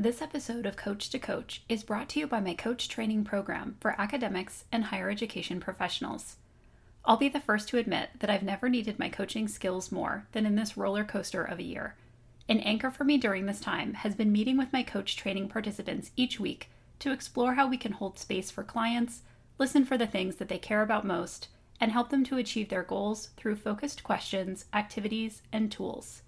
This episode of Coach to Coach is brought to you by my coach training program for academics and higher education professionals. I'll be the first to admit that I've never needed my coaching skills more than in this roller coaster of a year. An anchor for me during this time has been meeting with my coach training participants each week to explore how we can hold space for clients, listen for the things that they care about most, and help them to achieve their goals through focused questions, activities, and tools.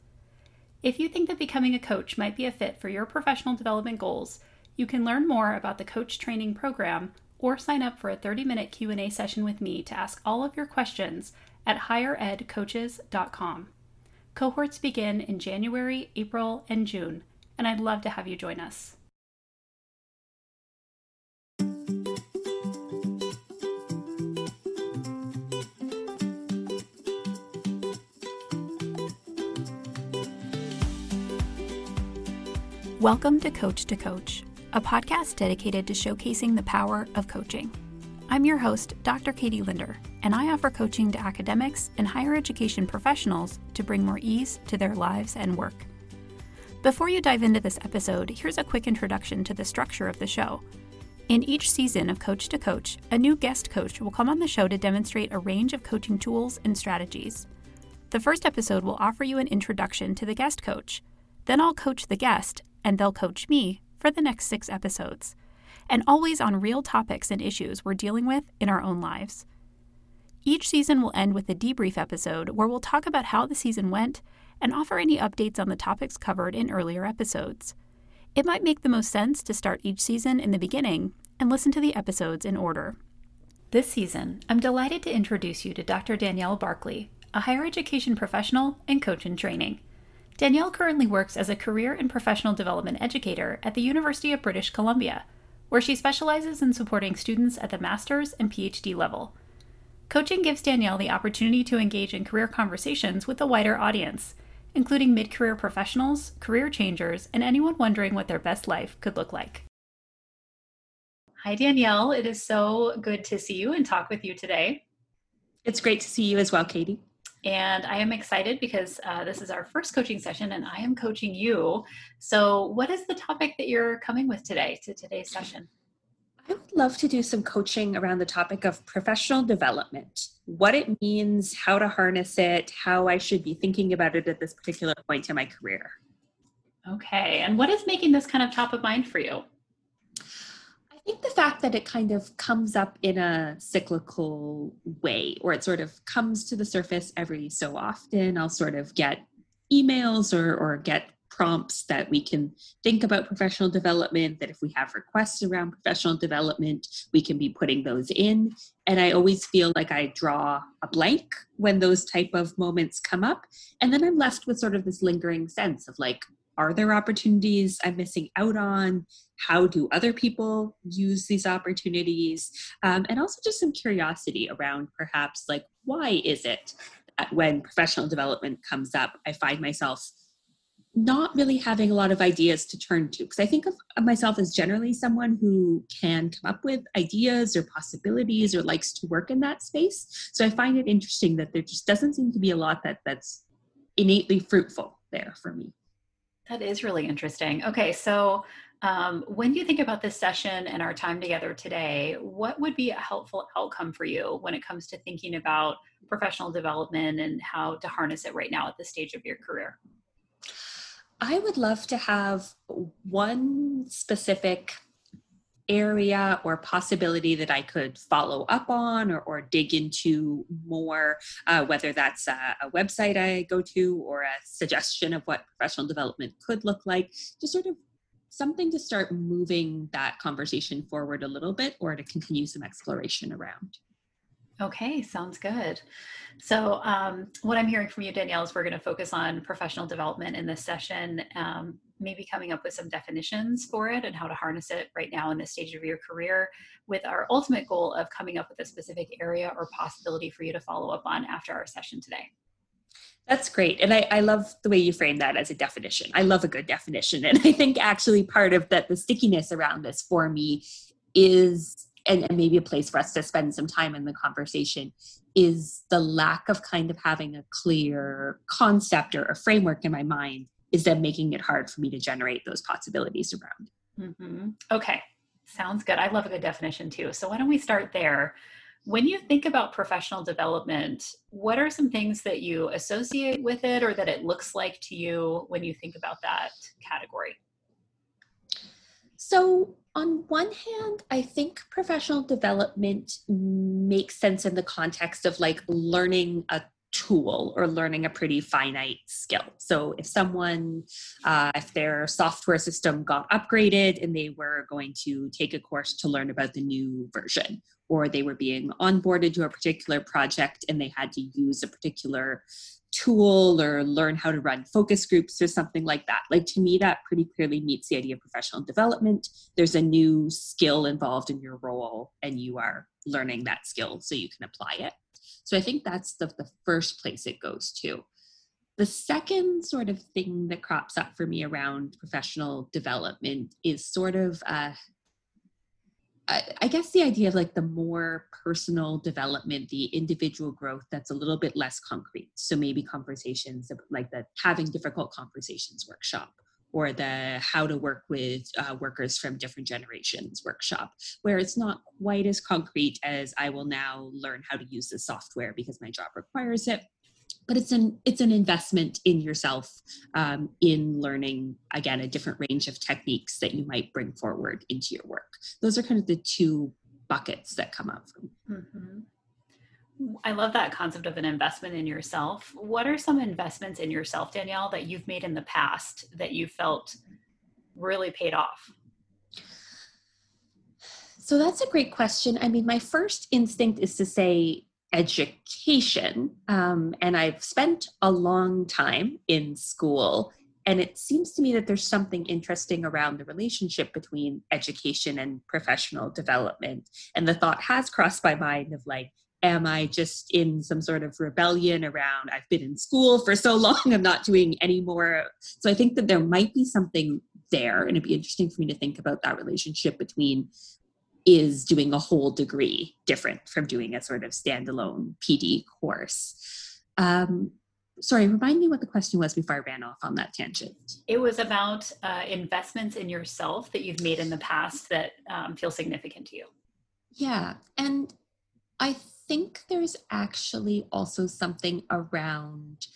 If you think that becoming a coach might be a fit for your professional development goals, you can learn more about the coach training program or sign up for a 30-minute Q&A session with me to ask all of your questions at higheredcoaches.com. Cohorts begin in January, April, and June, and I'd love to have you join us. Welcome to Coach to Coach, a podcast dedicated to showcasing the power of coaching. I'm your host, Dr. Katie Linder, and I offer coaching to academics and higher education professionals to bring more ease to their lives and work. Before you dive into this episode, here's a quick introduction to the structure of the show. In each season of Coach to Coach, a new guest coach will come on the show to demonstrate a range of coaching tools and strategies. The first episode will offer you an introduction to the guest coach. Then I'll coach the guest and they'll coach me for the next six episodes, and always on real topics and issues we're dealing with in our own lives. Each season will end with a debrief episode where we'll talk about how the season went and offer any updates on the topics covered in earlier episodes. It might make the most sense to start each season in the beginning and listen to the episodes in order. This season, I'm delighted to introduce you to Dr. Danielle Barkley, a higher education professional and coach in training. Danielle currently works as a career and professional development educator at the University of British Columbia, where she specializes in supporting students at the master's and PhD level. Coaching gives Danielle the opportunity to engage in career conversations with a wider audience, including mid career professionals, career changers, and anyone wondering what their best life could look like. Hi, Danielle. It is so good to see you and talk with you today. It's great to see you as well, Katie. And I am excited because uh, this is our first coaching session and I am coaching you. So, what is the topic that you're coming with today to today's session? I would love to do some coaching around the topic of professional development, what it means, how to harness it, how I should be thinking about it at this particular point in my career. Okay. And what is making this kind of top of mind for you? Think the fact that it kind of comes up in a cyclical way, or it sort of comes to the surface every so often, I'll sort of get emails or, or get prompts that we can think about professional development that if we have requests around professional development we can be putting those in. And i always feel like i draw a blank when those type of moments come up. And then i'm left with sort of this lingering sense of like are there opportunities I'm missing out on? How do other people use these opportunities? Um, and also just some curiosity around perhaps like, why is it that when professional development comes up, I find myself not really having a lot of ideas to turn to because i think of myself as generally someone who can come up with ideas or possibilities or likes to work in that space so i find it interesting that there just doesn't seem to be a lot that that's innately fruitful there for me that is really interesting. Okay, so um, when you think about this session and our time together today, what would be a helpful outcome for you when it comes to thinking about professional development and how to harness it right now at this stage of your career? I would love to have one specific area or possibility that I could follow up on or, or dig into more, uh, whether that's a, a, website I go to or a suggestion of what professional development could look like, just sort of something to start moving that conversation forward a little bit or to continue some exploration around. Okay, sounds good. So, um, what I'm hearing from you, Danielle, is we're going to focus on professional development in this session, um, maybe coming up with some definitions for it and how to harness it right now in this stage of your career, with our ultimate goal of coming up with a specific area or possibility for you to follow up on after our session today. That's great. And I, I love the way you frame that as a definition. I love a good definition. And I think actually part of that, the stickiness around this for me is and, and maybe a place for us to spend some time in the conversation is the lack of kind of having a clear concept or a framework in my mind is then making it hard for me to generate those possibilities around. Mm-hmm. Okay, sounds good. I love a good definition too. So why don't we start there? When you think about professional development, what are some things that you associate with it or that it looks like to you when you think about that category? So, on one hand, I think professional development makes sense in the context of like learning a tool or learning a pretty finite skill. So if someone, uh, if their software system got upgraded and they were going to take a course to learn about the new version, or they were being onboarded to a particular project and they had to use a particular tool or learn how to run focus groups or something like that. Like to me, that pretty clearly meets the idea of professional development. There's a new skill involved in your role and you are learning that skill so you can apply it. So I think that's the, the first place it goes to. The second sort of thing that crops up for me around professional development is sort of, uh, I, I guess, the idea of like the more personal development, the individual growth that's a little bit less concrete. So maybe conversations like the having difficult conversations workshop or the how to work with uh, workers from different generations workshop where it's not quite as concrete as i will now learn how to use the software because my job requires it. But it's an it's an investment in yourself um, in learning again a different range of techniques that you might bring forward into your work. Those are kind of the two buckets that come up from mm-hmm. I love that concept of an investment in yourself. What are some investments in yourself, Danielle, that you've made in the past that you felt really paid off? So that's a great question. I mean, my first instinct is to say education. Um, and I've spent a long time in school. And it seems to me that there's something interesting around the relationship between education and professional development. And the thought has crossed my mind of like, am I just in some sort of rebellion around I've been in school for so long, I'm not doing any more. So I think that there might be something there, and it'd be interesting for me to think about that relationship between is doing a whole degree different from doing a sort of standalone PD course. Um, sorry, remind me what the question was before I ran off on that tangent. It was about uh, investments in yourself that you've made in the past that um, feel significant to you. Yeah, and I think there's actually also something around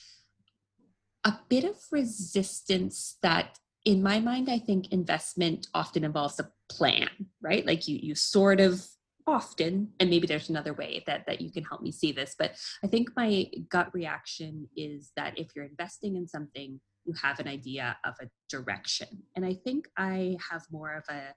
a bit of resistance that in my mind i think investment often involves a plan right like you you sort of often and maybe there's another way that that you can help me see this but i think my gut reaction is that if you're investing in something you have an idea of a direction and i think i have more of a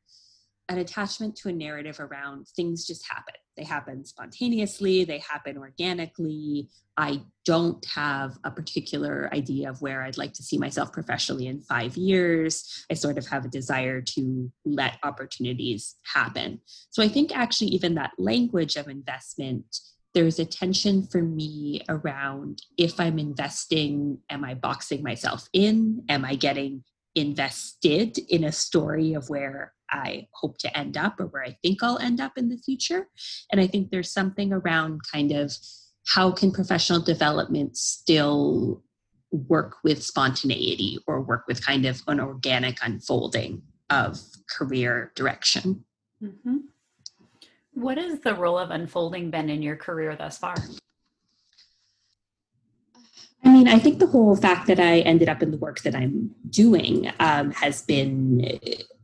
an attachment to a narrative around things just happen. They happen spontaneously, they happen organically. I don't have a particular idea of where I'd like to see myself professionally in five years. I sort of have a desire to let opportunities happen. So I think actually, even that language of investment, there's a tension for me around if I'm investing, am I boxing myself in? Am I getting invested in a story of where I hope to end up or where I think I'll end up in the future. And I think there's something around kind of how can professional development still work with spontaneity or work with kind of an organic unfolding of career direction. Mm-hmm. What has the role of unfolding been in your career thus far? I mean, I think the whole fact that I ended up in the work that I'm doing um, has been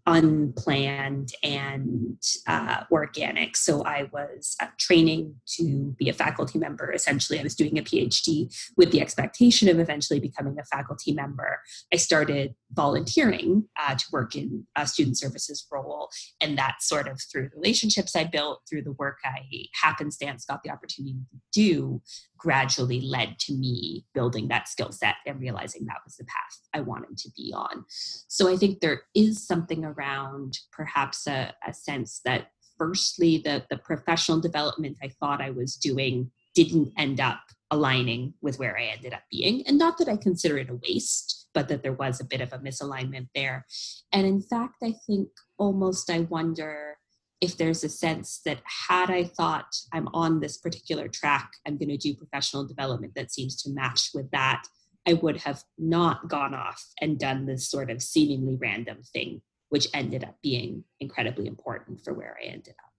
unplanned and uh, organic. So I was uh, training to be a faculty member. Essentially, I was doing a PhD with the expectation of eventually becoming a faculty member. I started volunteering uh, to work in a student services role, and that sort of through relationships I built, through the work I happenstance got the opportunity to do, gradually led to me building that skill set and realizing that was the path I wanted to be on. So I think there is something around perhaps a, a sense that firstly the, the professional development I thought I was doing didn't end up aligning with where I ended up being. And not that I consider it a waste, but that there was a bit of a misalignment there. And in fact, I think almost I wonder if there's a sense that had I thought I'm on this particular track, I'm going to do professional development that seems to match with that, I would have not gone off and done this sort of seemingly random thing, which ended up being incredibly important for where I ended up.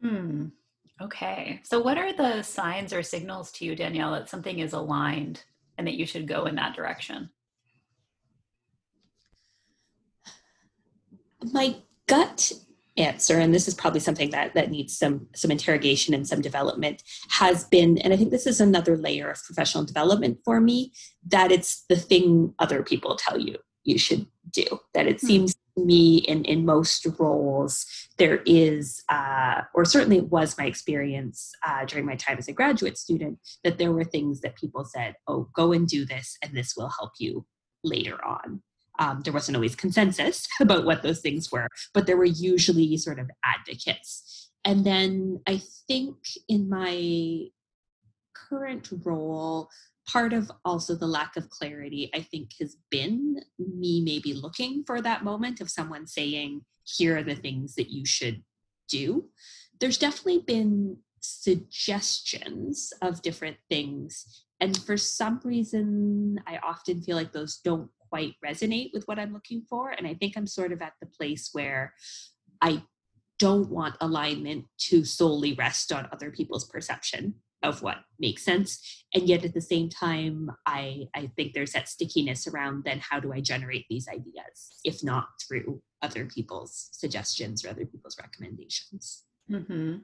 Hmm. Okay. So, what are the signs or signals to you, Danielle, that something is aligned and that you should go in that direction? My gut answer and this is probably something that that needs some some interrogation and some development has been and i think this is another layer of professional development for me that it's the thing other people tell you you should do that it hmm. seems to me in in most roles there is uh, or certainly it was my experience uh, during my time as a graduate student that there were things that people said oh go and do this and this will help you later on um, there wasn't always consensus about what those things were, but there were usually sort of advocates. And then I think in my current role, part of also the lack of clarity, I think, has been me maybe looking for that moment of someone saying, here are the things that you should do. There's definitely been suggestions of different things. And for some reason, I often feel like those don't quite resonate with what I'm looking for. And I think I'm sort of at the place where I don't want alignment to solely rest on other people's perception of what makes sense. And yet at the same time, I, I think there's that stickiness around then how do I generate these ideas, if not through other people's suggestions or other people's recommendations. Mm-hmm.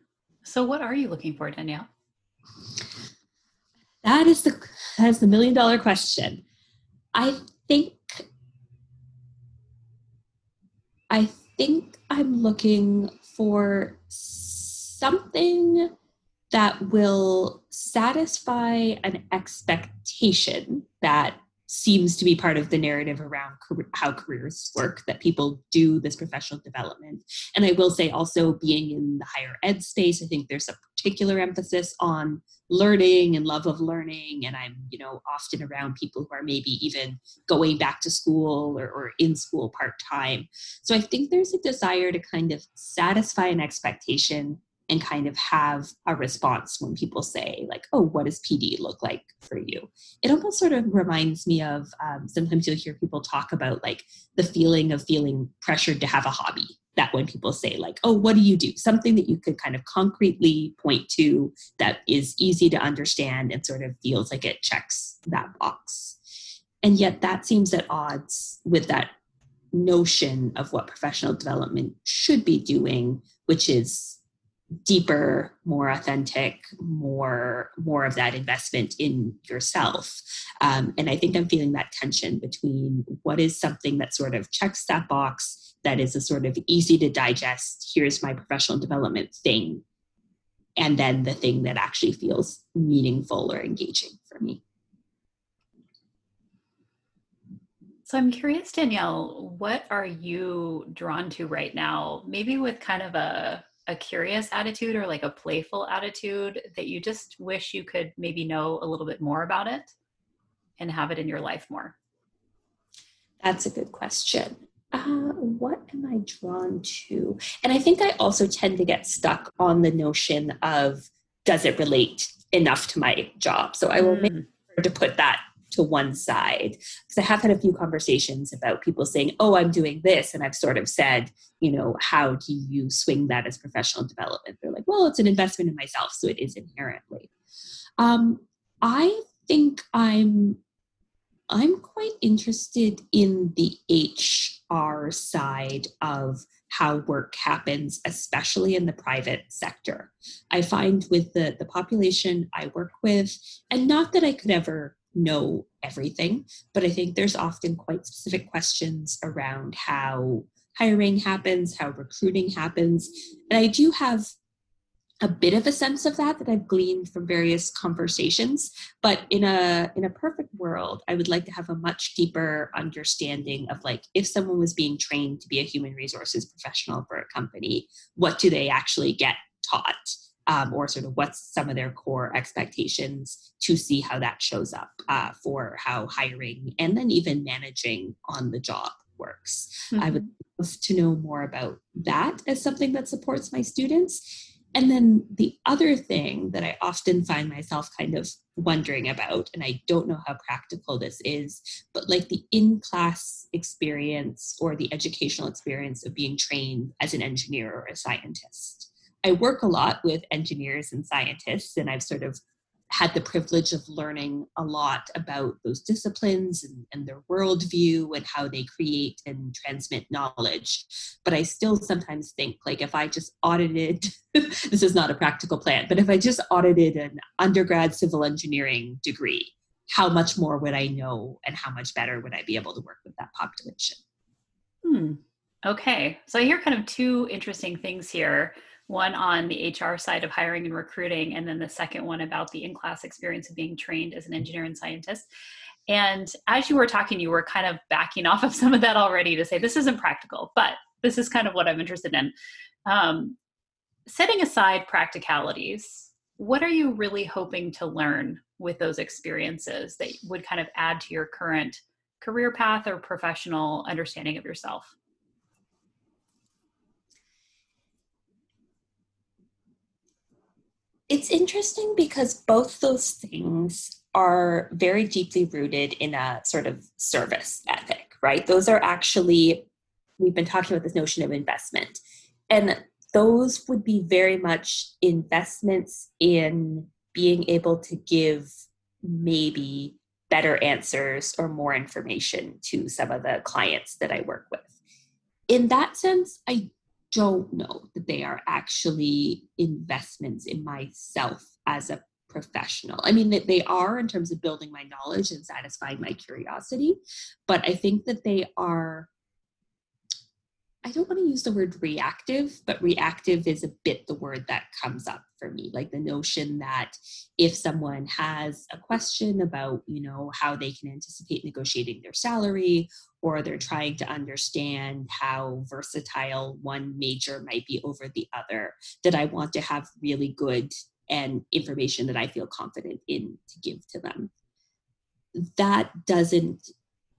So what are you looking for, Danielle? That is the that is the million dollar question. I think I think I'm looking for something that will satisfy an expectation that seems to be part of the narrative around how careers work that people do this professional development. And i will say also being in the higher ed space i think there's a particular emphasis on learning and love of learning. And i'm you know often around people who are maybe even going back to school or, or in school part-time. So i think there's a desire to kind of satisfy an expectation and kind of have a response when people say like oh what does pd look like for you? It almost sort of reminds me of um, sometimes you'll hear people talk about like the feeling of feeling pressured to have a hobby that when people say like oh what do you do? Something that you could kind of concretely point to that is easy to understand and sort of feels like it checks that box. And yet that seems at odds with that notion of what professional development should be doing which is deeper more authentic more more of that investment in yourself. Um, and i think i'm feeling that tension between what is something that sort of checks that box that is a sort of easy to digest here's my professional development thing and then the thing that actually feels meaningful or engaging for me. So i'm curious danielle what are you drawn to right now? Maybe with kind of a a curious attitude or like a playful attitude that you just wish you could maybe know a little bit more about it and have it in your life more? That's a good question. Uh, what am I drawn to? And I think I also tend to get stuck on the notion of does it relate enough to my job? So I will mm. make sure to put that to one side. Because i have had a few conversations about people saying oh i'm doing this and i've sort of said you know how do you swing that as professional development? They're like well it's an investment in myself so it is inherently. Um, i think i'm i'm quite interested in the hr side of how work happens, especially in the private sector. I find with the, the population I work with, and not that I could ever know everything, but I think there's often quite specific questions around how hiring happens, how recruiting happens. And I do have a bit of a sense of that that I've gleaned from various conversations. But in a in a perfect world, I would like to have a much deeper understanding of like if someone was being trained to be a human resources professional for a company, what do they actually get taught? Um, or sort of what's some of their core expectations to see how that shows up uh, for how hiring and then even managing on the job works. Mm-hmm. I would mm-hmm. love to know more about that as something that supports my students. And then the other thing that I often find myself kind of wondering about, and I don't know how practical this is, but like the in class experience or the educational experience of being trained as an engineer or a scientist. I work a lot with engineers and scientists, and I've sort of had the privilege of learning a lot about those disciplines and, and, their worldview and how they create and transmit knowledge. But I still sometimes think like if I just audited, this is not a practical plan, but if I just audited an undergrad civil engineering degree, how much more would I know and how much better would I be able to work with that population? Hmm. Okay. So I hear kind of two interesting things here one on the HR side of hiring and recruiting, and then the second one about the in class experience of being trained as an engineer and scientist. And as you were talking, you were kind of backing off of some of that already to say this isn't practical, but this is kind of what I'm interested in. Um, setting aside practicalities, what are you really hoping to learn with those experiences that would kind of add to your current career path or professional understanding of yourself? It's interesting because both those things are very deeply rooted in a sort of service ethic, right? Those are actually, we've been talking about this notion of investment. And those would be very much investments in being able to give maybe better answers or more information to some of the clients that I work with. In that sense, I don't know that they are actually investments in myself as a professional. I mean, that they are in terms of building my knowledge and satisfying my curiosity, but I think that they are I don't want to use the word reactive, but reactive is a bit the word that comes up for me. Like the notion that if someone has a question about, you know, how they can anticipate negotiating their salary, or they're trying to understand how versatile one major might be over the other, that I want to have really good and information that I feel confident in to give to them. That doesn't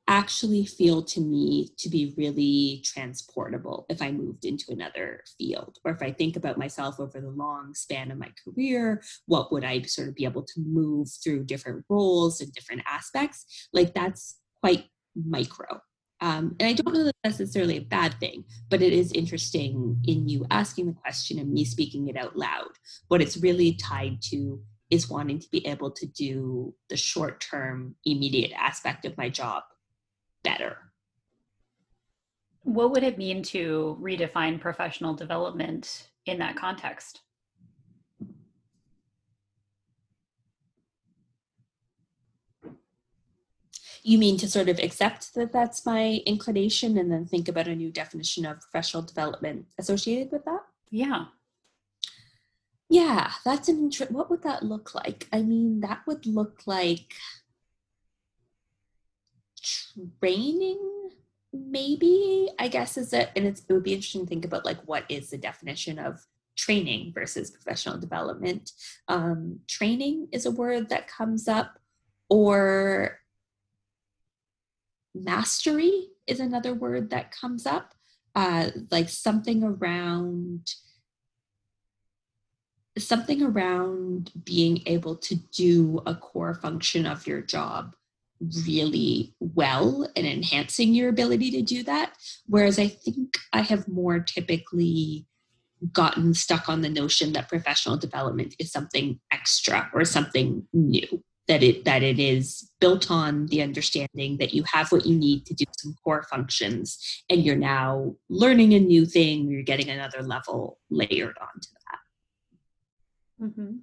actually feel to me to be really transportable if I moved into another field. Or if I think about myself over the long span of my career, what would I sort of be able to move through different roles and different aspects? Like that's quite micro. Um, and I don't know that that's necessarily a bad thing, but it is interesting in you asking the question and me speaking it out loud. What it's really tied to is wanting to be able to do the short term, immediate aspect of my job better. What would it mean to redefine professional development in that context? You mean to sort of accept that that's my inclination and then think about a new definition of professional development associated with that? Yeah. Yeah, that's an interest. What would that look like? I mean, that would look like training maybe i guess is it? And it would be interesting to think about like what is the definition of training versus professional development? Um, training is a word that comes up or mastery is another word that comes up. Uh, like something around something around being able to do a core function of your job really well and enhancing your ability to do that. Whereas I think I have more typically gotten stuck on the notion that professional development is something extra or something new that it that it is built on the understanding that you have what you need to do some core functions and you're now learning a new thing you're getting another level layered onto that mm-hmm.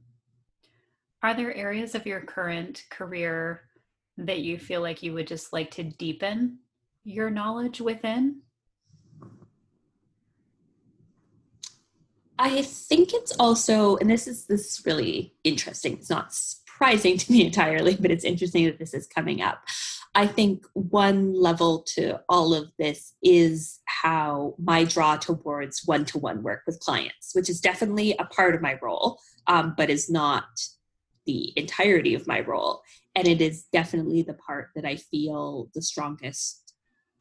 are there areas of your current career that you feel like you would just like to deepen your knowledge within? I think it's also, and this is this is really interesting. It's not surprising to me entirely, but it's interesting that this is coming up. I think one level to all of this is how my draw towards one to one work with clients, which is definitely a part of my role, um, but is not the entirety of my role and it is definitely the part that I feel the strongest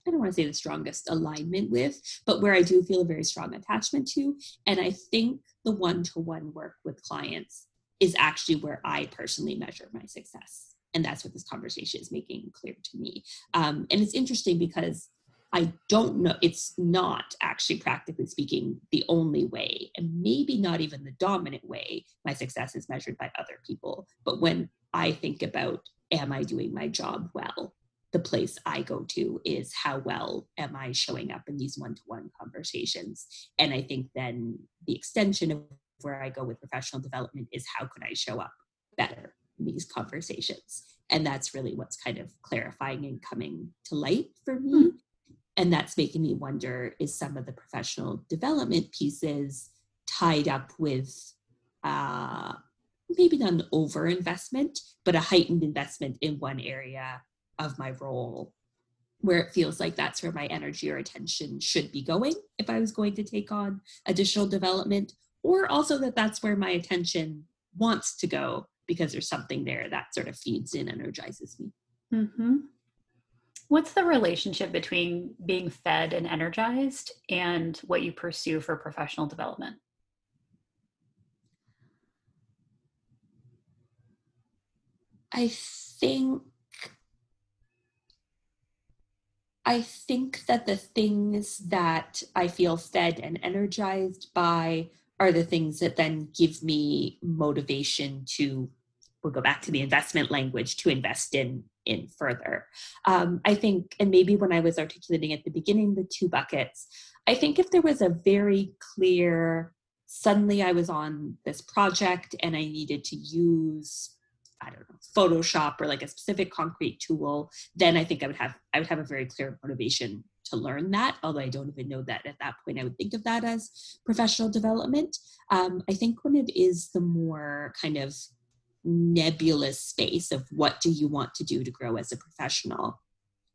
I don't want to say the strongest alignment with, but where I do feel a very strong attachment to. And I think the one to one work with clients is actually where I personally measure my success. And that's what this conversation is making clear to me. Um, and it's interesting because I don't know, it's not actually practically speaking the only way, and maybe not even the dominant way my success is measured by other people. But when I think about, am I doing my job well? The place I go to is how well am I showing up in these one to one conversations? And I think then the extension of where I go with professional development is how could I show up better in these conversations? And that's really what's kind of clarifying and coming to light for me. Mm. And that's making me wonder is some of the professional development pieces tied up with uh, maybe not an over investment, but a heightened investment in one area of my role where it feels like that's where my energy or attention should be going if I was going to take on additional development, or also that that's where my attention wants to go because there's something there that sort of feeds in, and energizes me. Mm-hmm. What's the relationship between being fed and energized and what you pursue for professional development? I think I think that the things that I feel fed and energized by are the things that then give me motivation to we'll go back to the investment language to invest in in further. Um, i think and maybe when i was articulating at the beginning the two buckets i think if there was a very clear suddenly i was on this project and i needed to use I don't know, Photoshop or like a specific concrete tool, then I think I would have I would have a very clear motivation to learn that. Although I don't even know that at that point I would think of that as professional development. Um, I think when it is the more kind of nebulous space of what do you want to do to grow as a professional,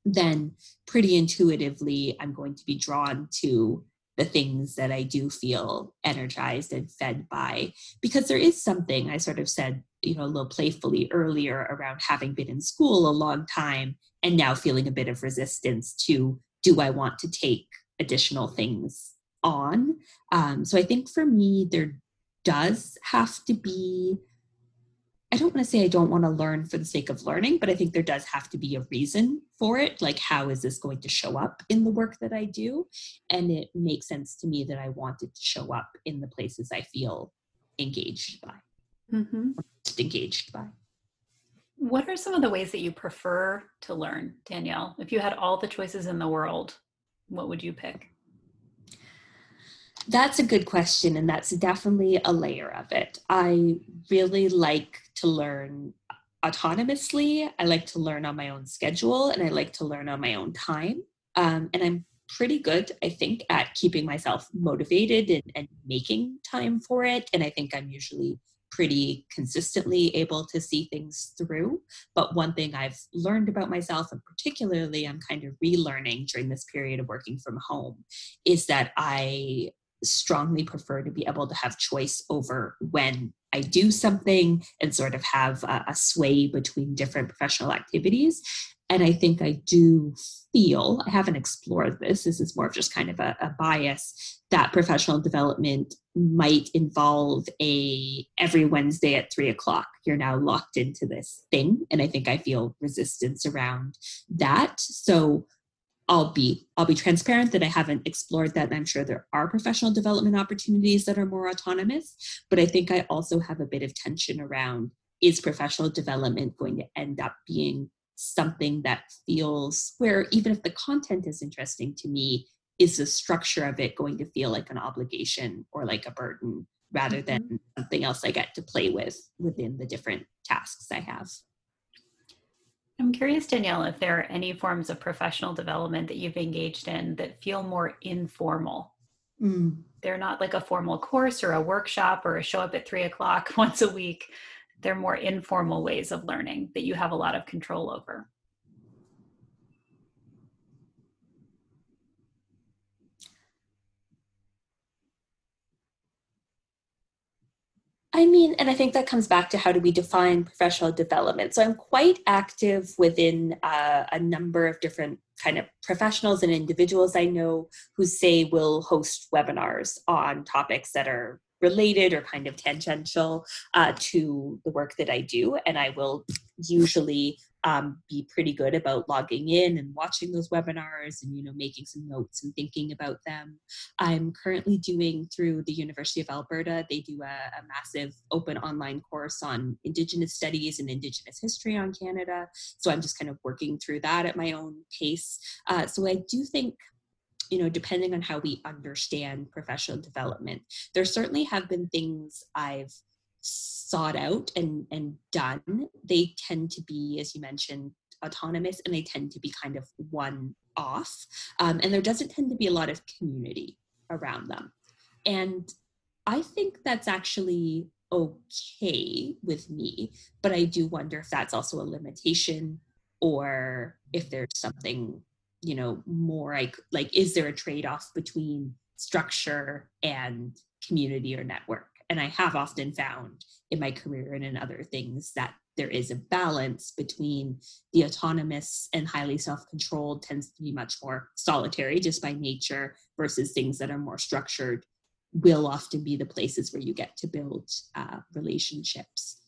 then pretty intuitively I'm going to be drawn to the things that I do feel energized and fed by. Because there is something I sort of said, you know, a little playfully earlier around having been in school a long time and now feeling a bit of resistance to do I want to take additional things on? Um, so I think for me, there does have to be I don't want to say I don't want to learn for the sake of learning, but I think there does have to be a reason for it. Like, how is this going to show up in the work that I do? And it makes sense to me that I want it to show up in the places I feel engaged by, mm-hmm. Engaged by. What are some of the ways that you prefer to learn, Danielle? If you had all the choices in the world, what would you pick? That's a good question, and that's definitely a layer of it. I really like to learn autonomously. I like to learn on my own schedule, and I like to learn on my own time. Um, and I'm pretty good, I think, at keeping myself motivated and, and making time for it. And I think I'm usually pretty consistently able to see things through. But one thing I've learned about myself, and particularly I'm kind of relearning during this period of working from home, is that I strongly prefer to be able to have choice over when I do something and sort of have a, a, sway between different professional activities. And I think I do feel, I haven't explored this, this is more of just kind of a, a bias, that professional development might involve a every Wednesday at three o'clock, you're now locked into this thing. And I think I feel resistance around that. So I'll be I'll be transparent that I haven't explored that and I'm sure there are professional development opportunities that are more autonomous but I think I also have a bit of tension around is professional development going to end up being something that feels where even if the content is interesting to me is the structure of it going to feel like an obligation or like a burden rather mm-hmm. than something else I get to play with within the different tasks I have. I'm curious, Danielle, if there are any forms of professional development that you've engaged in that feel more informal. Mm. They're not like a formal course or a workshop or a show up at three o'clock once a week. They're more informal ways of learning that you have a lot of control over. I mean, and I think that comes back to how do we define professional development. So I'm quite active within uh, a number of different kind of professionals and individuals I know who say will host webinars on topics that are related or kind of tangential uh, to the work that I do. And I will usually um, be pretty good about logging in and watching those webinars and you know making some notes and thinking about them. I'm currently doing through the university of alberta they do a, a massive open online course on indigenous studies and indigenous history on canada. So i'm just kind of working through that at my own pace. Uh, so i do think you know depending on how we understand professional development there certainly have been things i've sought out and, and done, they tend to be, as you mentioned, autonomous and they tend to be kind of one off. Um, and there doesn't tend to be a lot of community around them. And I think that's actually okay with me, but I do wonder if that's also a limitation or if there's something, you know, more like, like is there a trade off between structure and community or network? And I have often found in my career and in other things that there is a balance between the autonomous and highly self-controlled tends to be much more solitary just by nature versus things that are more structured will often be the places where you get to build uh, relationships.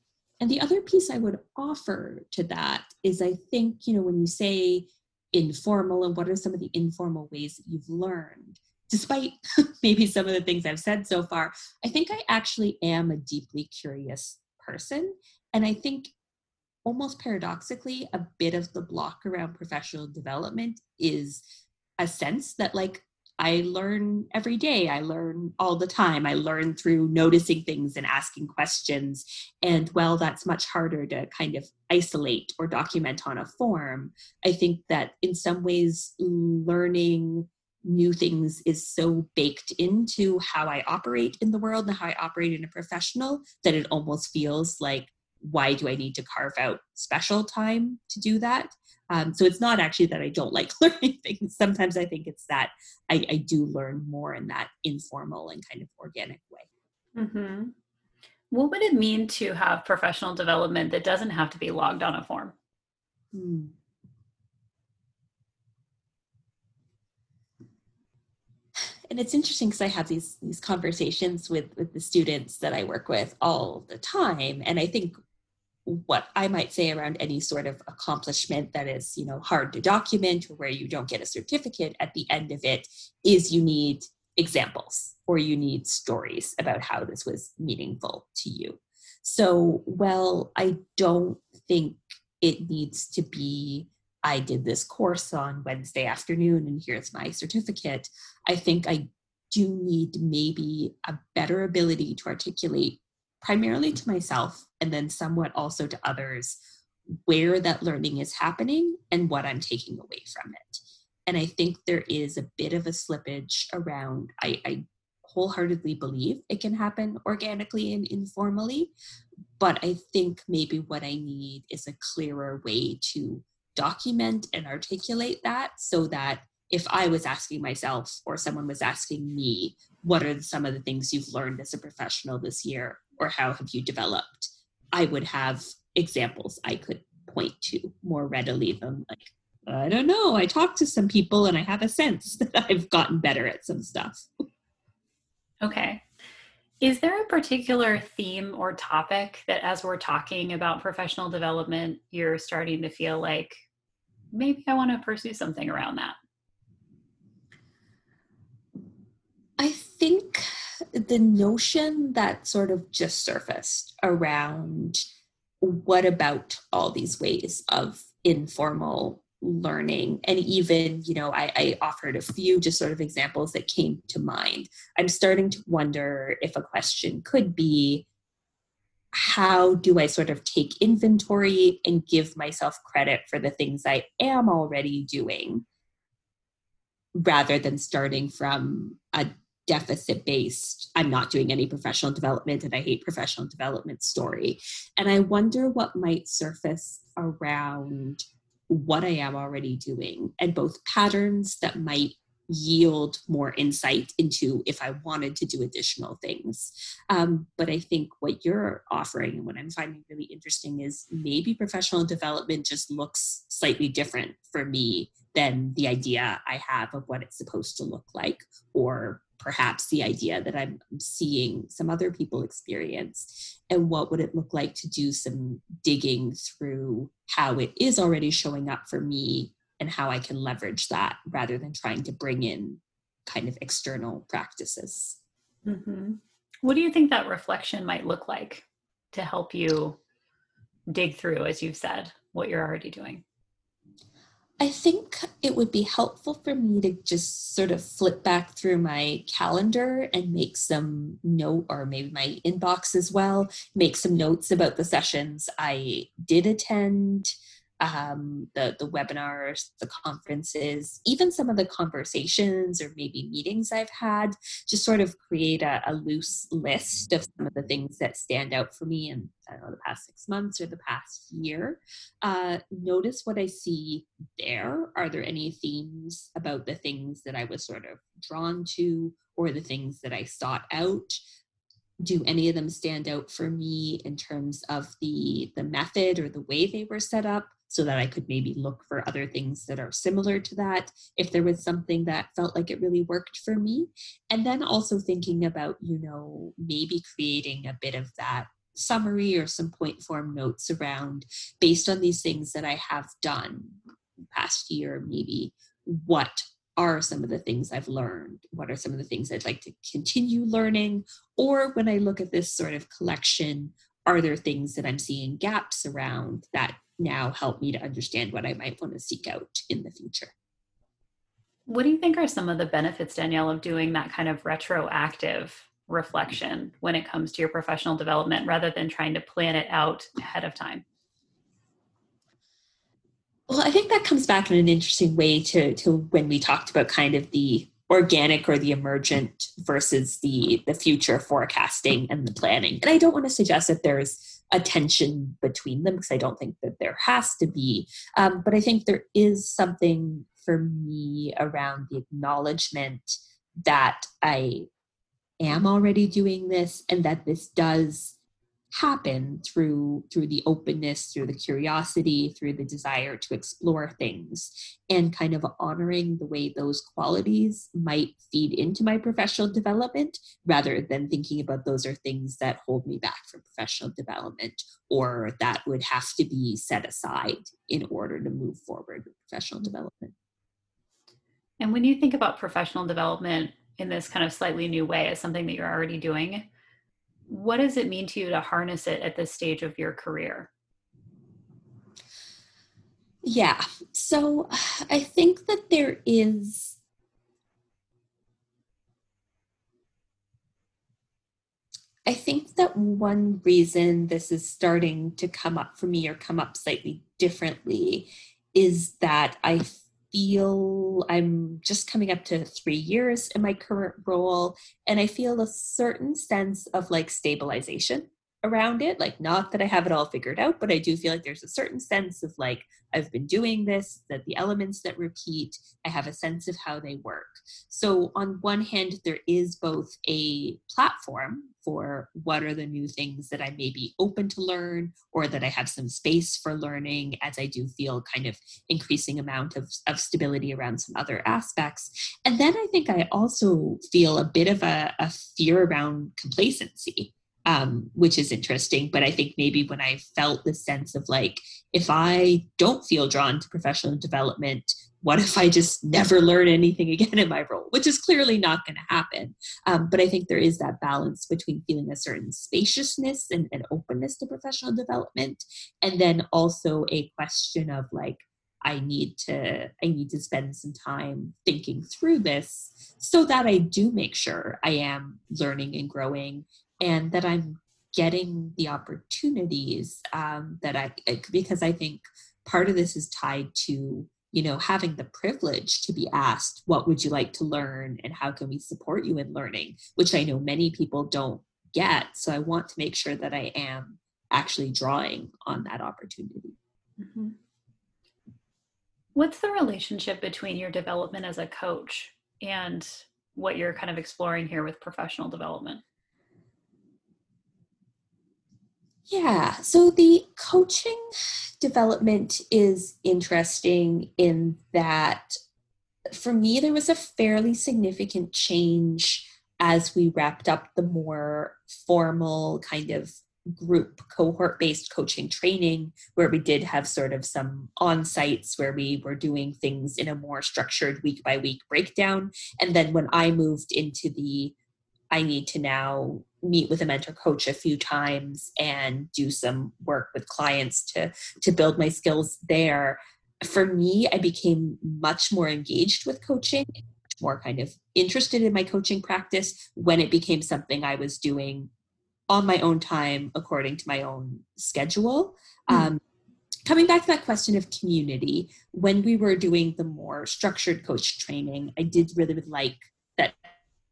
And the other piece i would offer to that is i think you know when you say informal and what are some of the informal ways that you've learned despite maybe some of the things I've said so far, I think I actually am a deeply curious person. And I think almost paradoxically, a bit of the block around professional development is a sense that, like, I learn every day. I learn all the time. I learn through noticing things and asking questions. And while that's much harder to kind of isolate or document on a form, I think that in some ways, learning new things is so baked into how I operate in the world and how I operate in a professional that it almost feels like, why do I need to carve out special time to do that? Um, so it's not actually that I don't like learning things. Sometimes I think it's that I, I do learn more in that informal and kind of organic way. Mm-hmm. What would it mean to have professional development that doesn't have to be logged on a form? Hmm. And it's interesting because I have these these conversations with with the students that I work with all the time, and I think what I might say around any sort of accomplishment that is you know hard to document or where you don't get a certificate at the end of it is you need examples or you need stories about how this was meaningful to you. So, well, I don't think it needs to be I did this course on Wednesday afternoon and here's my certificate. I think I do need maybe a better ability to articulate primarily to myself and then somewhat also to others where that learning is happening and what I'm taking away from it. And I think there is a bit of a slippage around, I, I wholeheartedly believe it can happen organically and informally. But I think maybe what I need is a clearer way to document and articulate that so that if I was asking myself or someone was asking me, what are some of the things you've learned as a professional this year or how have you developed? I would have examples I could point to more readily than like, I don't know, I talked to some people and I have a sense that I've gotten better at some stuff. Okay. Is there a particular theme or topic that, as we're talking about professional development, you're starting to feel like maybe I want to pursue something around that? I think the notion that sort of just surfaced around what about all these ways of informal learning. And even you know I, I, offered a few just sort of examples that came to mind. I'm starting to wonder if a question could be how do i sort of take inventory and give myself credit for the things i am already doing rather than starting from a deficit based i'm not doing any professional development and i hate professional development story. And i wonder what might surface around what I am already doing and both patterns that might yield more insight into if I wanted to do additional things. Um, but I think what you're offering and what I'm finding really interesting is maybe professional development just looks slightly different for me than the idea I have of what it's supposed to look like, or perhaps the idea that I'm seeing some other people experience. And what would it look like to do some digging through how it is already showing up for me and how I can leverage that rather than trying to bring in kind of external practices. Mm-hmm. What do you think that reflection might look like to help you dig through, as you've said, what you're already doing? I think it would be helpful for me to just sort of flip back through my calendar and make some note, or maybe my inbox as well, make some notes about the sessions I did attend, um, the the webinars, the conferences, even some of the conversations or maybe meetings I've had, just sort of create a, a loose list of some of the things that stand out for me in know the past six months or the past year. Uh, notice what I see there. Are there any themes about the things that I was sort of drawn to or the things that I sought out? do any of them stand out for me in terms of the the method or the way they were set up so that I could maybe look for other things that are similar to that if there was something that felt like it really worked for me. And then also thinking about, you know, maybe creating a bit of that summary or some point form notes around based on these things that I have done past year, maybe what are some of the things I've learned? What are some of the things I'd like to continue learning? Or when I look at this sort of collection, are there things that I'm seeing gaps around that now help me to understand what I might want to seek out in the future. What do you think are some of the benefits, Danielle, of doing that kind of retroactive reflection when it comes to your professional development rather than trying to plan it out ahead of time? Well, I think that comes back in an interesting way to, to when we talked about kind of the organic or the emergent versus the the future forecasting and the planning. And I don't want to suggest that there's a tension between them because I don't think that there has to be. Um, but I think there is something for me around the acknowledgement that I am already doing this and that this does happen through through the openness through the curiosity through the desire to explore things and kind of honoring the way those qualities might feed into my professional development rather than thinking about those are things that hold me back from professional development or that would have to be set aside in order to move forward with professional mm-hmm. development. And when you think about professional development in this kind of slightly new way as something that you're already doing what does it mean to you to harness it at this stage of your career? Yeah. So I think that there is I think that one reason this is starting to come up for me or come up slightly differently is that I feel I'm just coming up to three years in my current role, and I feel a certain sense of like stabilization around it. Like, not that I have it all figured out, but I do feel like there's a certain sense of like, I've been doing this, that the elements that repeat, I have a sense of how they work. So, on one hand, there is both a platform for what are the new things that I may be open to learn or that I have some space for learning as I do feel kind of increasing amount of, of stability around some other aspects. And then I think I also feel a bit of a, a fear around complacency um, which is interesting. But I think maybe when I felt the sense of like, if I don't feel drawn to professional development, what if I just never learn anything again in my role, which is clearly not going to happen. Um, but I think there is that balance between feeling a certain spaciousness and, and openness to professional development, and then also a question of like, I need to I need to spend some time thinking through this so that I do make sure I am learning and growing and that I'm getting the opportunities um, that I, because I think part of this is tied to, you know, having the privilege to be asked, what would you like to learn and how can we support you in learning, which I know many people don't get. So I want to make sure that I am actually drawing on that opportunity. Mm-hmm. What's the relationship between your development as a coach and what you're kind of exploring here with professional development. Yeah, so the coaching development is interesting in that for me, there was a fairly significant change as we wrapped up the more formal kind of group cohort based coaching training where we did have sort of some on sites where we were doing things in a more structured week by week breakdown. And then when i moved into the i need to now meet with a mentor coach a few times and do some work with clients to to build my skills there for me i became much more engaged with coaching more kind of interested in my coaching practice when it became something i was doing on my own time according to my own schedule. Mm. Um, coming back to that question of community, when we were doing the more structured coach training, I did really, really like that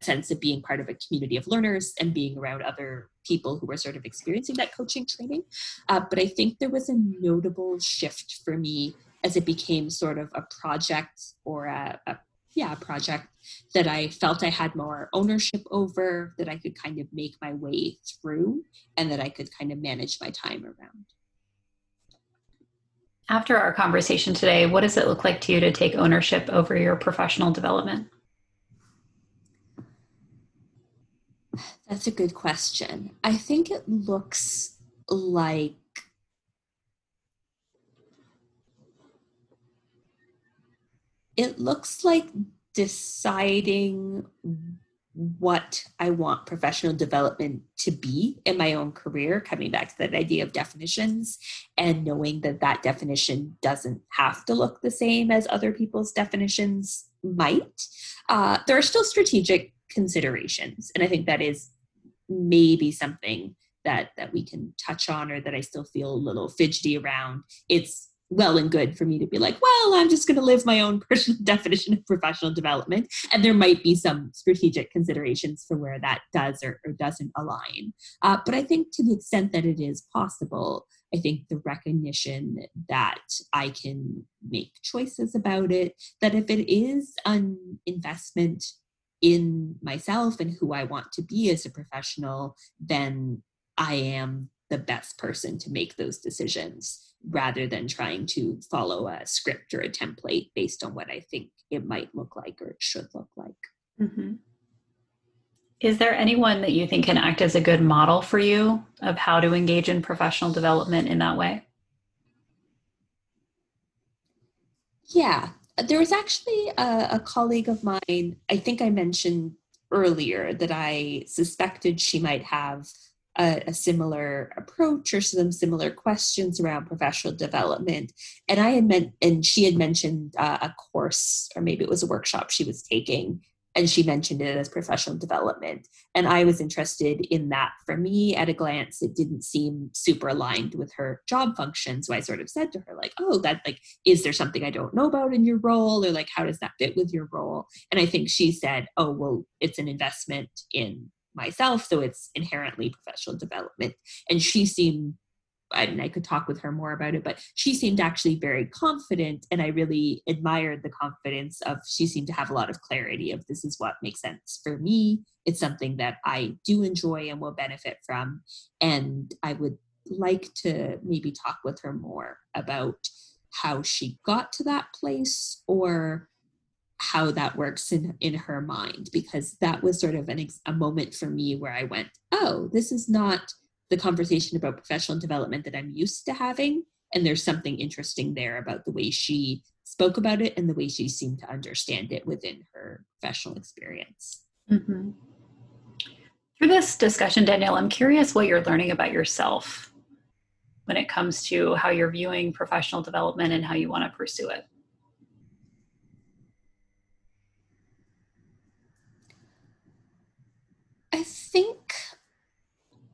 sense of being part of a community of learners and being around other people who were sort of experiencing that coaching training. Uh, but I think there was a notable shift for me as it became sort of a project or a, a yeah, project that I felt I had more ownership over, that I could kind of make my way through, and that I could kind of manage my time around. After our conversation today, what does it look like to you to take ownership over your professional development? That's a good question. I think it looks like it looks like deciding what I want professional development to be in my own career, coming back to that idea of definitions and knowing that that definition doesn't have to look the same as other people's definitions might. Uh, there are still strategic considerations, and I think that is maybe something that that we can touch on or that I still feel a little fidgety around. It's well and good for me to be like, well, I'm just going to live my own personal definition of professional development. And there might be some strategic considerations for where that does or, or doesn't align. Uh, but I think to the extent that it is possible, I think the recognition that I can make choices about it, that if it is an investment in myself and who I want to be as a professional, then I am the best person to make those decisions rather than trying to follow a script or a template based on what I think it might look like or it should look like. Mm-hmm. Is there anyone that you think can act as a good model for you of how to engage in professional development in that way? Yeah, there was actually a, a colleague of mine, I think I mentioned earlier, that I suspected she might have a, a, similar approach or some similar questions around professional development. And I had meant, and she had mentioned uh, a course, or maybe it was a workshop she was taking, and she mentioned it as professional development. And I was interested in that. For me, at a glance, it didn't seem super aligned with her job function. So I sort of said to her, like, oh, that like, is there something I don't know about in your role? Or like, how does that fit with your role? And I think she said, oh, well, it's an investment in myself so it's inherently professional development and she seemed and I could talk with her more about it, but she seemed actually very confident, and I really admired the confidence of. She seemed to have a lot of clarity of this is what makes sense for me. It's something that I do enjoy and will benefit from, and I would like to maybe talk with her more about how she got to that place or how that works in in her mind because that was sort of an ex- a moment for me where I went, oh, this is not the conversation about professional development that I'm used to having, and there's something interesting there about the way she spoke about it and the way she seemed to understand it within her professional experience. Mm-hmm. Through this discussion, Danielle, I'm curious what you're learning about yourself when it comes to how you're viewing professional development and how you want to pursue it. I think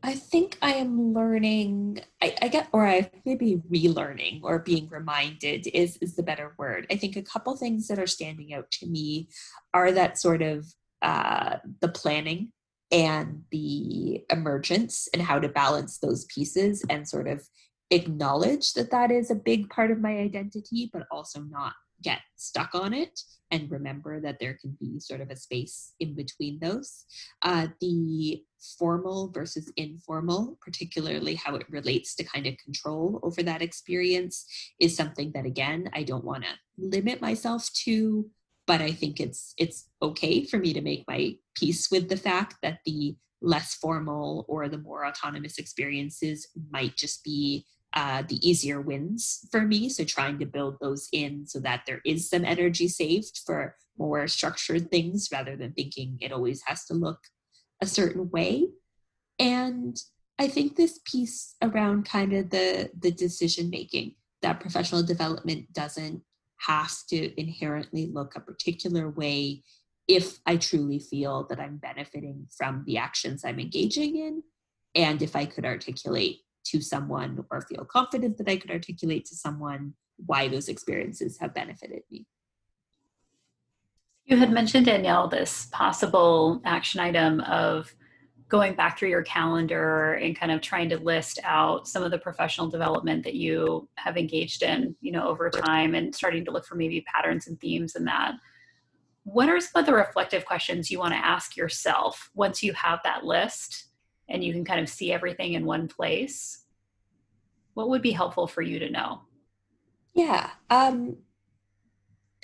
I think I am learning I, I get or I maybe relearning or being reminded is is the better word. I think a couple things that are standing out to me are that sort of uh, the planning and the emergence and how to balance those pieces and sort of acknowledge that that is a big part of my identity but also not get stuck on it and remember that there can be sort of a space in between those. Uh, the formal versus informal, particularly how it relates to kind of control over that experience, is something that again I don't want to limit myself to, but I think it's it's okay for me to make my peace with the fact that the less formal or the more autonomous experiences might just be uh, the easier wins for me. So trying to build those in so that there is some energy saved for more structured things rather than thinking it always has to look a certain way. And I think this piece around kind of the the decision making that professional development doesn't have to inherently look a particular way if I truly feel that I'm benefiting from the actions I'm engaging in and if I could articulate to someone or feel confident that I could articulate to someone why those experiences have benefited me. You had mentioned, Danielle, this possible action item of going back through your calendar and kind of trying to list out some of the professional development that you have engaged in, you know, over time and starting to look for maybe patterns and themes in that. What are some of the reflective questions you want to ask yourself once you have that list and you can kind of see everything in one place, what would be helpful for you to know? Yeah. Um,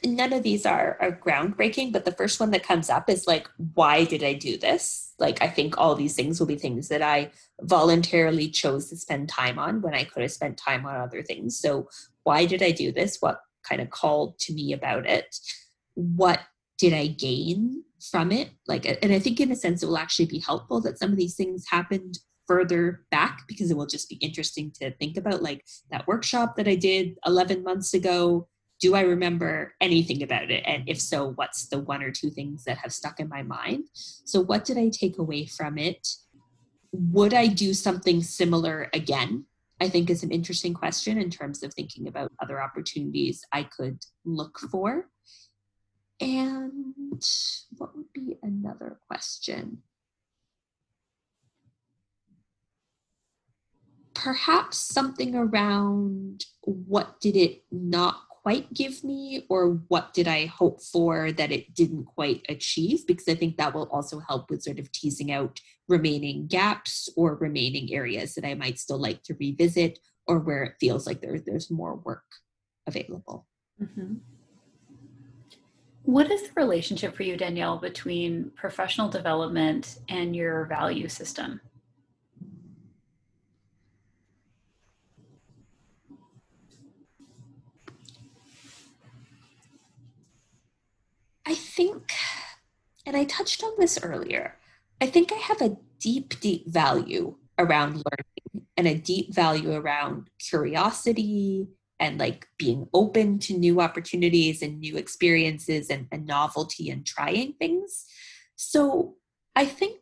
none of these are, are groundbreaking, but the first one that comes up is like, why did I do this? Like, I think all these things will be things that I voluntarily chose to spend time on when I could have spent time on other things. So, why did I do this? What kind of called to me about it? What did I gain from it? Like and i think in a sense it will actually be helpful that some of these things happened further back because it will just be interesting to think about like that workshop that i did 11 months ago. Do i remember anything about it? And if so what's the one or two things that have stuck in my mind? So what did i take away from it? Would i do something similar again? I think is an interesting question in terms of thinking about other opportunities i could look for and what would be another question? Perhaps something around what did it not quite give me, or what did I hope for that it didn't quite achieve? Because I think that will also help with sort of teasing out remaining gaps or remaining areas that I might still like to revisit, or where it feels like there, there's more work available. Mm-hmm. What is the relationship for you, Danielle, between professional development and your value system? I think, and I touched on this earlier, I think I have a deep, deep value around learning and a deep value around curiosity and like being open to new opportunities and new experiences and, and novelty and trying things. So I think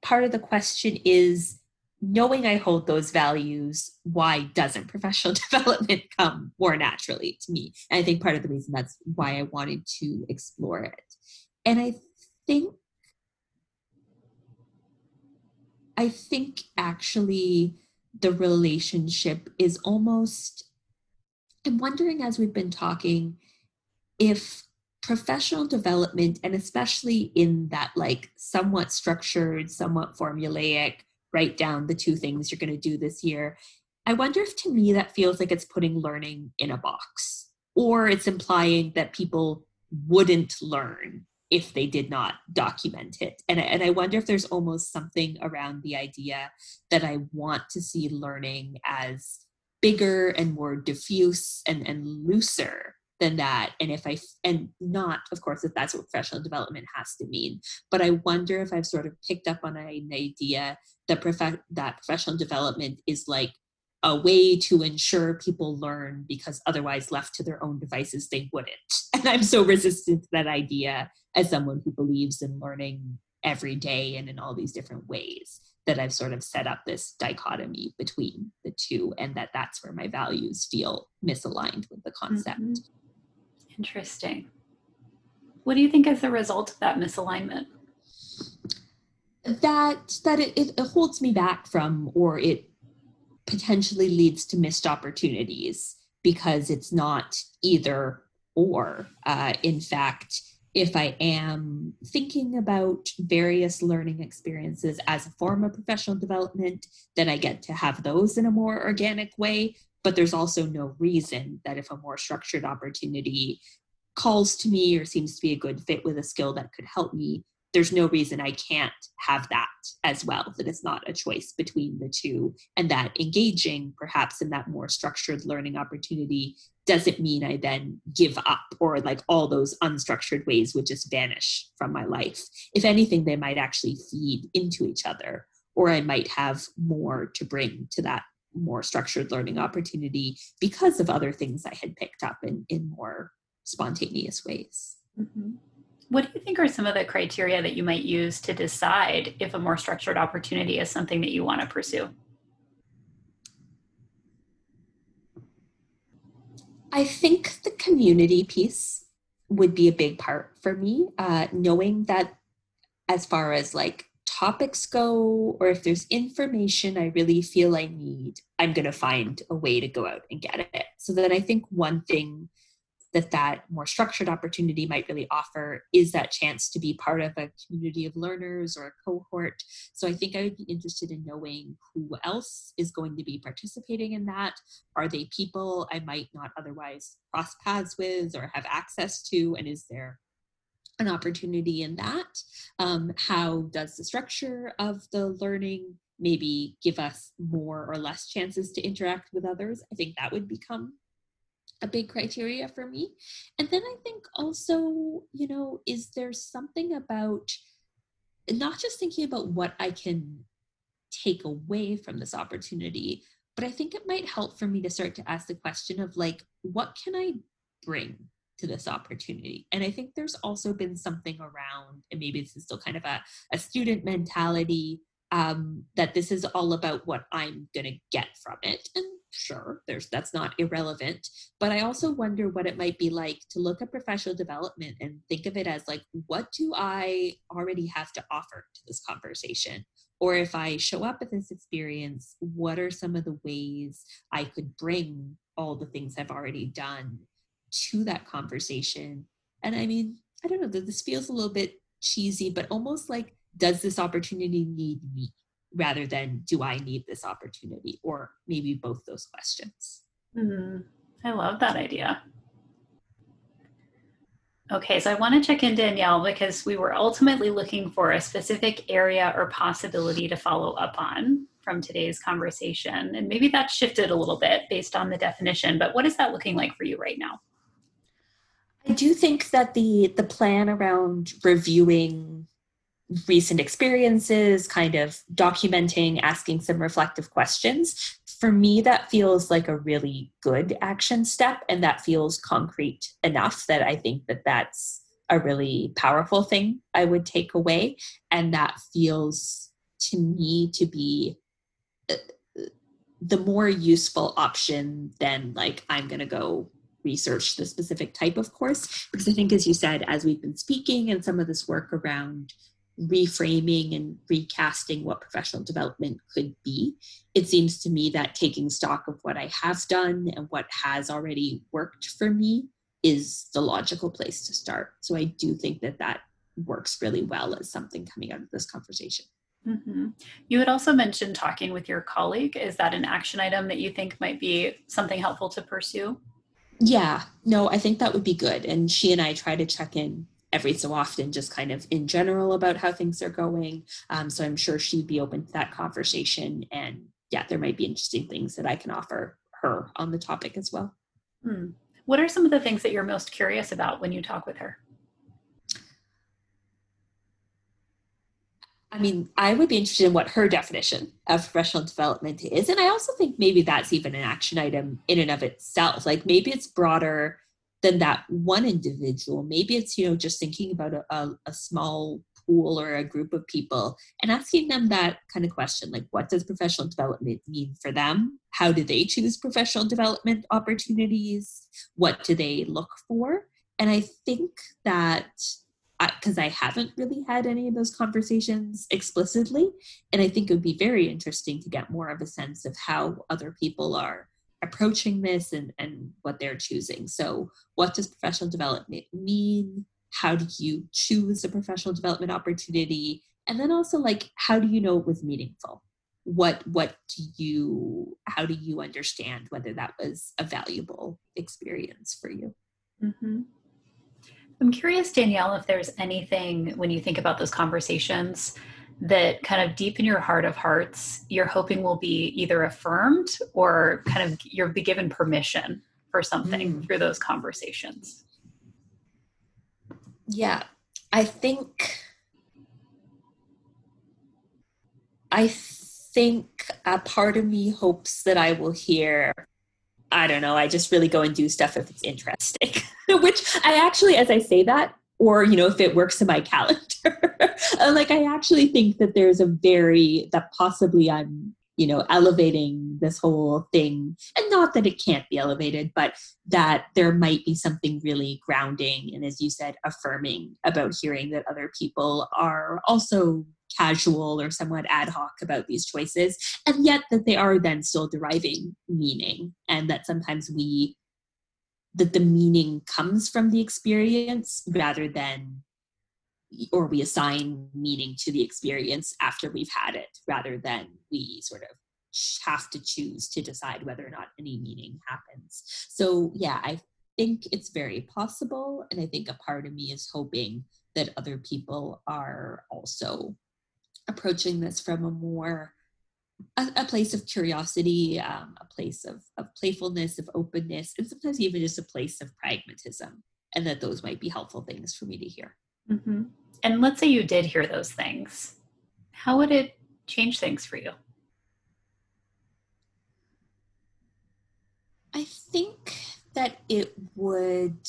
part of the question is knowing I hold those values, why doesn't professional development come more naturally to me? And I think part of the reason that's why I wanted to explore it. And I think I think actually the relationship is almost I'm wondering as we've been talking if professional development, and especially in that like somewhat structured, somewhat formulaic, write down the two things you're going to do this year. I wonder if to me that feels like it's putting learning in a box or it's implying that people wouldn't learn if they did not document it. And, and I wonder if there's almost something around the idea that I want to see learning as bigger and more diffuse and, and looser than that. And if i and not of course if that's what professional development has to mean but i wonder if i've sort of picked up on an idea that that professional development is like a way to ensure people learn because otherwise left to their own devices they wouldn't. And i'm so resistant to that idea as someone who believes in learning every day and in all these different ways that I've sort of set up this dichotomy between the two, and that that's where my values feel misaligned with the concept. Mm-hmm. Interesting. What do you think is the result of that misalignment? That that it, it holds me back from, or it potentially leads to missed opportunities because it's not either or uh, in fact if I am thinking about various learning experiences as a form of professional development, then I get to have those in a more organic way. But there's also no reason that if a more structured opportunity calls to me or seems to be a good fit with a skill that could help me, there's no reason I can't have that as well, that it's not a choice between the two. And that engaging perhaps in that more structured learning opportunity doesn't mean I then give up or like all those unstructured ways would just vanish from my life. If anything, they might actually feed into each other, or I might have more to bring to that more structured learning opportunity because of other things I had picked up in, in more spontaneous ways. Mm-hmm. What do you think are some of the criteria that you might use to decide if a more structured opportunity is something that you want to pursue? I think the community piece would be a big part for me, uh, knowing that as far as like topics go, or if there's information I really feel I need, I'm going to find a way to go out and get it. So then I think one thing that that more structured opportunity might really offer is that chance to be part of a community of learners or a cohort. So i think i would be interested in knowing who else is going to be participating in that. Are they people i might not otherwise cross paths with or have access to? And is there an opportunity in that? Um, how does the structure of the learning maybe give us more or less chances to interact with others? I think that would become a big criteria for me. And then I think also, you know, is there something about not just thinking about what I can take away from this opportunity, but I think it might help for me to start to ask the question of like, what can I bring to this opportunity? And I think there's also been something around, and maybe this is still kind of a, a student mentality, um, that this is all about what I'm going to get from it. And sure there's that's not irrelevant but i also wonder what it might be like to look at professional development and think of it as like what do i already have to offer to this conversation? Or if i show up at this experience what are some of the ways i could bring all the things i've already done to that conversation? And i mean i don't know this feels a little bit cheesy but almost like does this opportunity need me rather than do I need this opportunity or maybe both those questions. Mm-hmm. I love that idea. Okay, so I want to check in Danielle because we were ultimately looking for a specific area or possibility to follow up on from today's conversation. And maybe that shifted a little bit based on the definition, but what is that looking like for you right now? I do think that the the plan around reviewing recent experiences, kind of documenting, asking some reflective questions. For me, that feels like a really good action step, and that feels concrete enough that I think that that's a really powerful thing I would take away. And that feels to me to be uh, the more useful option than like, I'm going to go research the specific type of course. Because I think, as you said, as we've been speaking and some of this work around reframing and recasting what professional development could be. It seems to me that taking stock of what I have done and what has already worked for me is the logical place to start. So I do think that that works really well as something coming out of this conversation. Mm-hmm. You had also mentioned talking with your colleague. Is that an action item that you think might be something helpful to pursue? Yeah, no, I think that would be good. And she and I try to check in every so often just kind of in general about how things are going um, so i'm sure she'd be open to that conversation and yeah there might be interesting things that i can offer her on the topic as well hmm. what are some of the things that you're most curious about when you talk with her I mean, I would be interested in what her definition of professional development is. And I also think maybe that's even an action item in and of itself. Like maybe it's broader than that one individual. Maybe it's, you know, just thinking about a, a, a small pool or a group of people and asking them that kind of question like what does professional development mean for them? How do they choose professional development opportunities? What do they look for? And i think that because I, I haven't really had any of those conversations explicitly and i think it would be very interesting to get more of a sense of how other people are approaching this and, and what they're choosing. So, what does professional development mean? How do you choose a professional development opportunity? And then also, like, how do you know it was meaningful? What what do you how do you understand whether that was a valuable experience for you? Mm-hmm. I'm curious, Danielle, if there's anything when you think about those conversations that kind of deep in your heart of hearts, you're hoping will be either affirmed or kind of you'll be given permission for something mm. through those conversations? Yeah, I think. I think a part of me hopes that I will hear I don't know, I just really go and do stuff if it's interesting. Which I actually, as I say that, or you know if it works in my calendar. Like i actually think that there's a very that possibly i'm you know elevating this whole thing. And not that it can't be elevated but that there might be something really grounding and as you said affirming about hearing that other people are also casual or somewhat ad hoc about these choices and yet that they are then still deriving meaning and that sometimes we that the meaning comes from the experience rather than or we assign meaning to the experience after we've had it rather than we sort of have to choose to decide whether or not any meaning happens. So yeah i think it's very possible and i think a part of me is hoping that other people are also approaching this from a more a, a place of curiosity, um, a place of, of playfulness, of openness, and sometimes even just a place of pragmatism. And that those might be helpful things for me to hear. Mm-hmm. And let's say you did hear those things. How would it change things for you? I think that it would.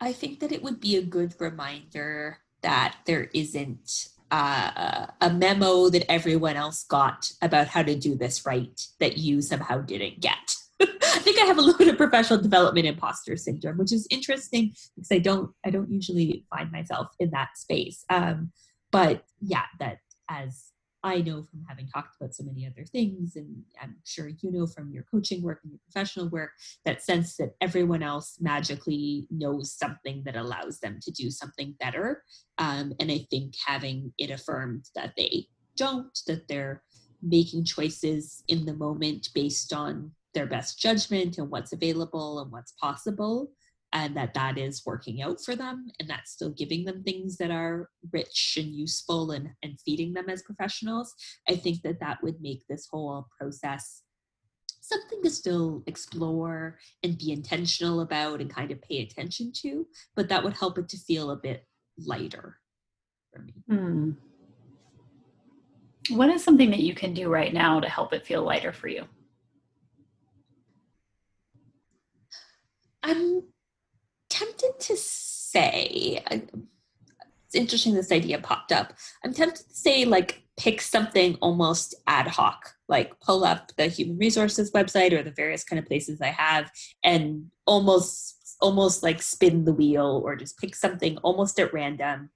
I think that it would be a good reminder that there isn't uh, a memo that everyone else got about how to do this right that you somehow didn't get. I think I have a little bit of professional development imposter syndrome, which is interesting because I don't I don't usually find myself in that space. Um, but yeah, that as I know from having talked about so many other things, and I'm sure you know from your coaching work and your professional work, that sense that everyone else magically knows something that allows them to do something better. Um, and I think having it affirmed that they don't, that they're making choices in the moment based on their best judgment and what's available and what's possible and that that is working out for them and that's still giving them things that are rich and useful and, and feeding them as professionals i think that that would make this whole process something to still explore and be intentional about and kind of pay attention to but that would help it to feel a bit lighter for me hmm. what is something that you can do right now to help it feel lighter for you i'm tempted to say, uh, it's interesting this idea popped up. I'm tempted to say, like, pick something almost ad hoc, like pull up the human resources website or the various kind of places I have and almost almost like spin the wheel or just pick something almost at random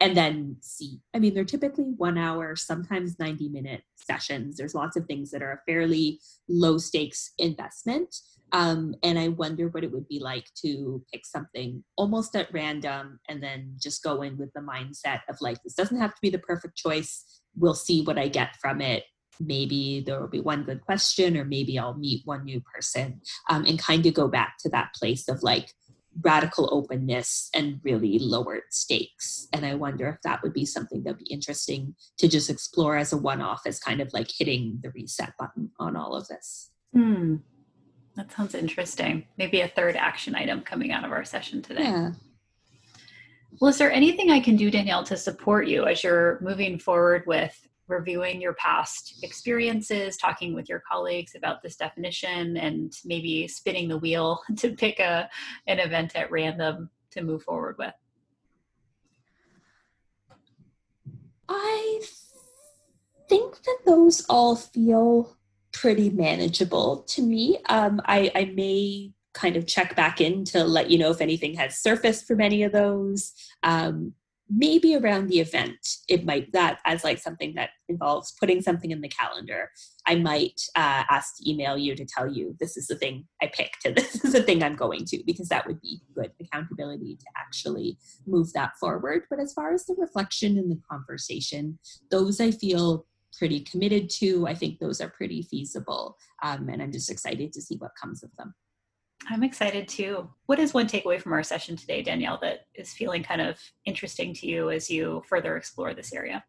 and then see. I mean, they're typically one hour, sometimes 90 minute sessions. There's lots of things that are a fairly low stakes investment. Um, and I wonder what it would be like to pick something almost at random and then just go in with the mindset of like, this doesn't have to be the perfect choice. We'll see what I get from it. Maybe there will be one good question, or maybe I'll meet one new person um, and kind of go back to that place of like radical openness and really lowered stakes. And I wonder if that would be something that'd be interesting to just explore as a one off, as kind of like hitting the reset button on all of this. Hmm. That sounds interesting. Maybe a third action item coming out of our session today. Yeah. Well, is there anything I can do, Danielle, to support you as you're moving forward with reviewing your past experiences, talking with your colleagues about this definition, and maybe spinning the wheel to pick a an event at random to move forward with? I think that those all feel pretty manageable to me. Um, I, I may kind of check back in to let you know if anything has surfaced from any of those. Um, maybe around the event it might that as like something that involves putting something in the calendar i might uh, ask to email you to tell you this is the thing i picked and this is the thing i'm going to because that would be good accountability to actually move that forward but as far as the reflection and the conversation those i feel pretty committed to i think those are pretty feasible um, and i'm just excited to see what comes of them I'm excited too. What is one takeaway from our session today, Danielle, that is feeling kind of interesting to you as you further explore this area?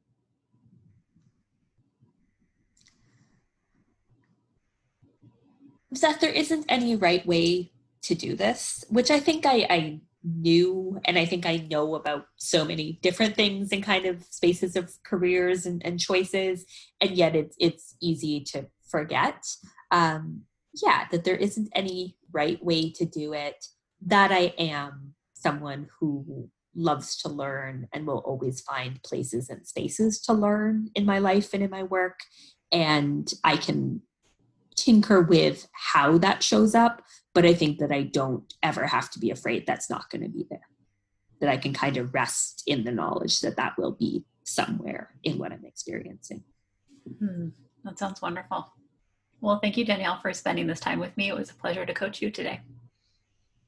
That there isn't any right way to do this, which I think I, I knew and I think I know about so many different things and kind of spaces of careers and, and choices, and yet it's it's easy to forget. Um, yeah, that there isn't any right way to do it, that I am someone who loves to learn and will always find places and spaces to learn in my life and in my work. And I can tinker with how that shows up, but I think that I don't ever have to be afraid that's not going to be there. That I can kind of rest in the knowledge that that will be somewhere in what I'm experiencing. Mm, that sounds wonderful. Well, thank you, Danielle, for spending this time with me. It was a pleasure to coach you today.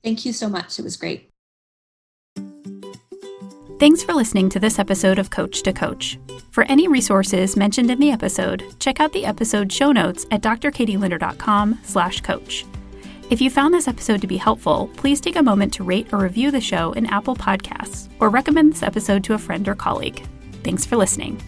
Thank you so much. It was great. Thanks for listening to this episode of Coach to Coach. For any resources mentioned in the episode, check out the episode show notes at drkatielinder.com slash coach. If you found this episode to be helpful, please take a moment to rate or review the show in Apple Podcasts or recommend this episode to a friend or colleague. Thanks for listening.